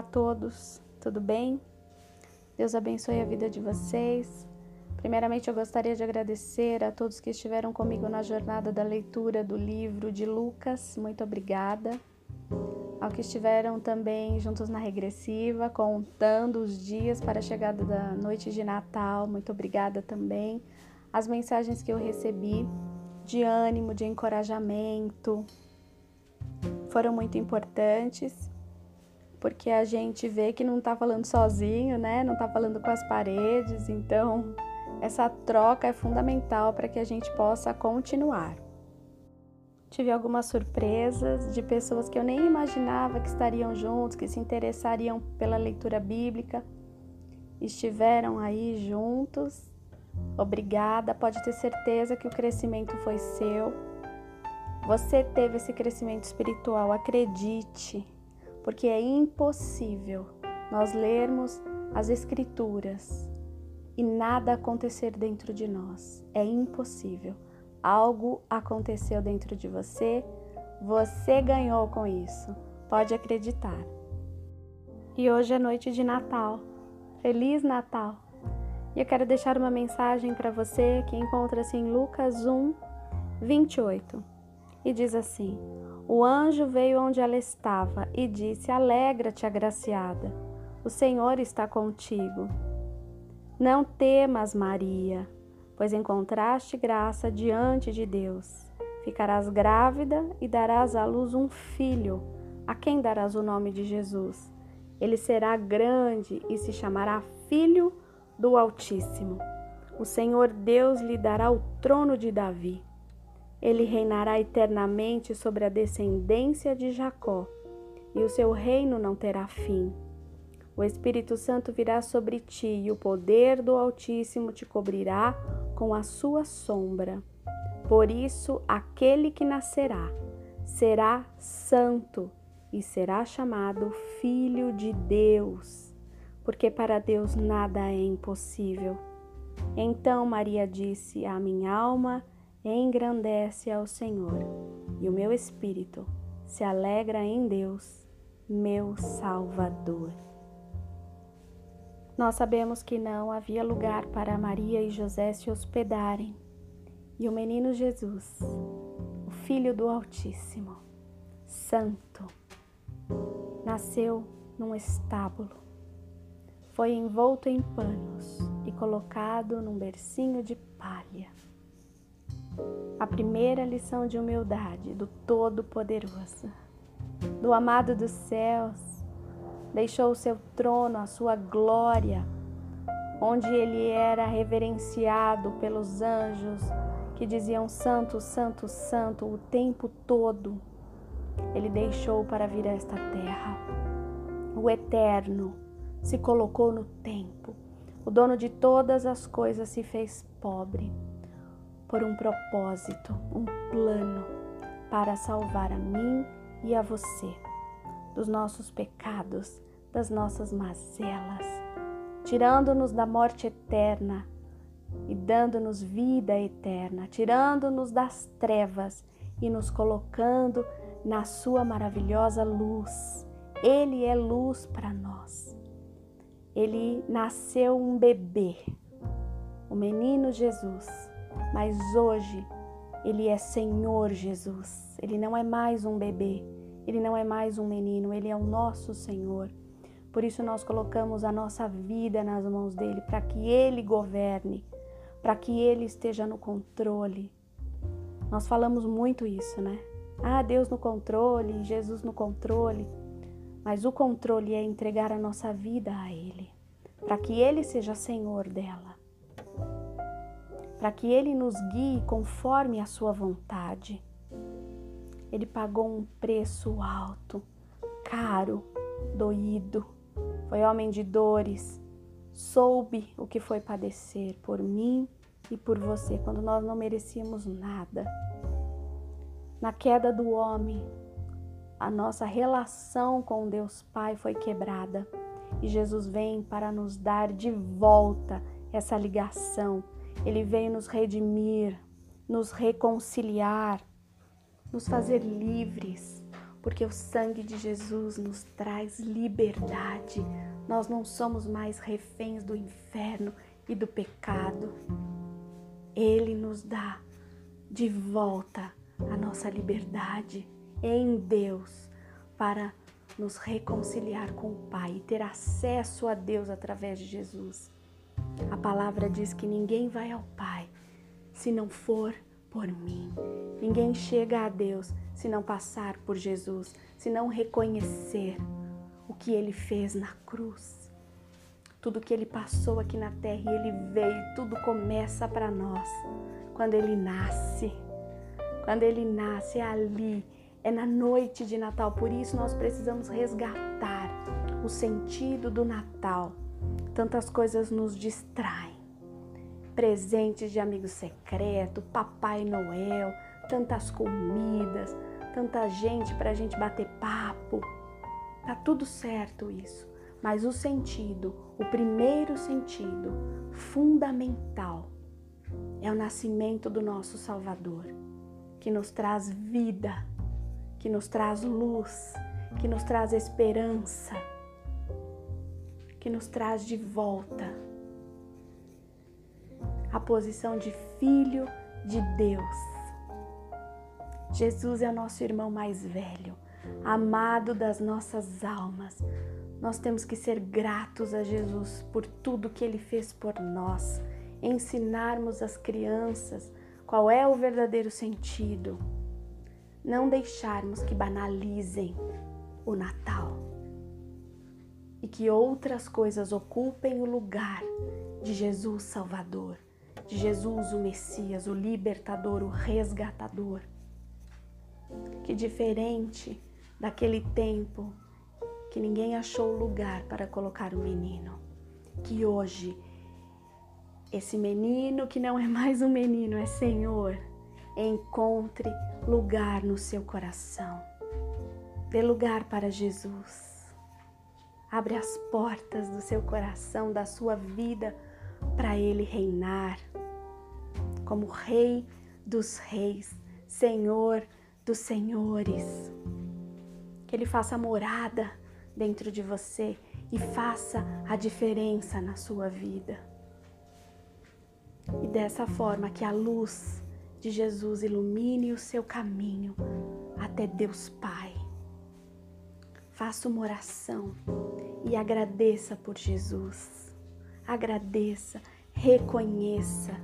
Olá a todos, tudo bem? Deus abençoe a vida de vocês. Primeiramente, eu gostaria de agradecer a todos que estiveram comigo na jornada da leitura do livro de Lucas. Muito obrigada. Ao que estiveram também juntos na regressiva, contando os dias para a chegada da noite de Natal. Muito obrigada também. As mensagens que eu recebi de ânimo, de encorajamento, foram muito importantes porque a gente vê que não está falando sozinho, né? Não está falando com as paredes, então essa troca é fundamental para que a gente possa continuar. Tive algumas surpresas de pessoas que eu nem imaginava que estariam juntos, que se interessariam pela leitura bíblica, estiveram aí juntos. Obrigada, pode ter certeza que o crescimento foi seu. Você teve esse crescimento espiritual, acredite porque é impossível nós lermos as Escrituras e nada acontecer dentro de nós. É impossível. Algo aconteceu dentro de você, você ganhou com isso. Pode acreditar. E hoje é noite de Natal. Feliz Natal! E eu quero deixar uma mensagem para você que encontra-se em Lucas 1, 28. E diz assim: o anjo veio onde ela estava e disse: Alegra-te, agraciada, o Senhor está contigo. Não temas, Maria, pois encontraste graça diante de Deus. Ficarás grávida e darás à luz um filho, a quem darás o nome de Jesus. Ele será grande e se chamará Filho do Altíssimo. O Senhor Deus lhe dará o trono de Davi ele reinará eternamente sobre a descendência de Jacó, e o seu reino não terá fim. O Espírito Santo virá sobre ti, e o poder do Altíssimo te cobrirá com a sua sombra. Por isso, aquele que nascerá será santo e será chamado Filho de Deus, porque para Deus nada é impossível. Então Maria disse: A minha alma engrandece ao Senhor, e o meu espírito se alegra em Deus, meu Salvador. Nós sabemos que não havia lugar para Maria e José se hospedarem, e o menino Jesus, o Filho do Altíssimo, Santo, nasceu num estábulo, foi envolto em panos e colocado num bercinho de palha a primeira lição de humildade do Todo-Poderoso, do amado dos céus, deixou o seu trono, a sua glória, onde ele era reverenciado pelos anjos que diziam Santo, Santo, Santo o tempo todo. Ele deixou para vir a esta terra. O Eterno se colocou no tempo. O dono de todas as coisas se fez pobre por um propósito, um plano para salvar a mim e a você dos nossos pecados, das nossas mazelas, tirando-nos da morte eterna e dando-nos vida eterna, tirando-nos das trevas e nos colocando na sua maravilhosa luz. Ele é luz para nós. Ele nasceu um bebê, o menino Jesus mas hoje ele é Senhor Jesus. Ele não é mais um bebê, ele não é mais um menino, ele é o nosso Senhor. Por isso nós colocamos a nossa vida nas mãos dele, para que ele governe, para que ele esteja no controle. Nós falamos muito isso, né? Ah, Deus no controle, Jesus no controle. Mas o controle é entregar a nossa vida a ele, para que ele seja Senhor dela para que Ele nos guie conforme a Sua vontade. Ele pagou um preço alto, caro, doído, foi homem de dores, soube o que foi padecer por mim e por você quando nós não merecíamos nada. Na queda do homem, a nossa relação com Deus Pai foi quebrada e Jesus vem para nos dar de volta essa ligação ele veio nos redimir, nos reconciliar, nos fazer livres. porque o sangue de Jesus nos traz liberdade. Nós não somos mais reféns do inferno e do pecado. Ele nos dá de volta a nossa liberdade em Deus para nos reconciliar com o Pai e ter acesso a Deus através de Jesus. A palavra diz que ninguém vai ao Pai se não for por mim. Ninguém chega a Deus se não passar por Jesus, se não reconhecer o que ele fez na cruz. Tudo que ele passou aqui na terra e ele veio, tudo começa para nós quando ele nasce. Quando ele nasce é ali, é na noite de Natal. Por isso nós precisamos resgatar o sentido do Natal. Tantas coisas nos distraem. Presentes de amigo secreto, Papai Noel, tantas comidas, tanta gente para a gente bater papo. Tá tudo certo isso. Mas o sentido, o primeiro sentido fundamental é o nascimento do nosso Salvador, que nos traz vida, que nos traz luz, que nos traz esperança, que nos traz de volta a posição de filho de Deus. Jesus é o nosso irmão mais velho, amado das nossas almas. Nós temos que ser gratos a Jesus por tudo que ele fez por nós ensinarmos às crianças qual é o verdadeiro sentido, não deixarmos que banalizem o Natal e que outras coisas ocupem o lugar de Jesus Salvador, de Jesus o Messias, o libertador, o resgatador. Que diferente daquele tempo que ninguém achou lugar para colocar o menino, que hoje esse menino que não é mais um menino, é Senhor, encontre lugar no seu coração. Dê lugar para Jesus. Abre as portas do seu coração, da sua vida, para Ele reinar como Rei dos Reis, Senhor dos Senhores. Que Ele faça morada dentro de você e faça a diferença na sua vida e dessa forma que a luz de Jesus ilumine o seu caminho até Deus Pai. Faça uma oração e agradeça por Jesus. Agradeça, reconheça.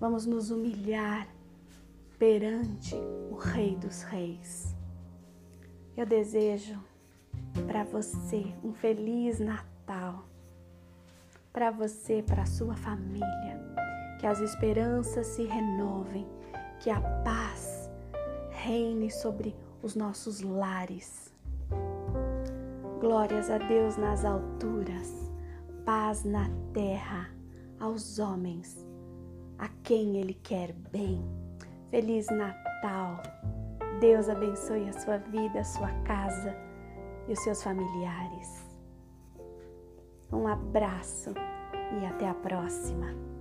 Vamos nos humilhar perante o Rei dos Reis. Eu desejo para você um feliz Natal. Para você, para sua família que as esperanças se renovem, que a paz reine sobre os nossos lares. Glórias a Deus nas alturas, paz na terra aos homens, a quem Ele quer bem. Feliz Natal! Deus abençoe a sua vida, a sua casa e os seus familiares. Um abraço e até a próxima.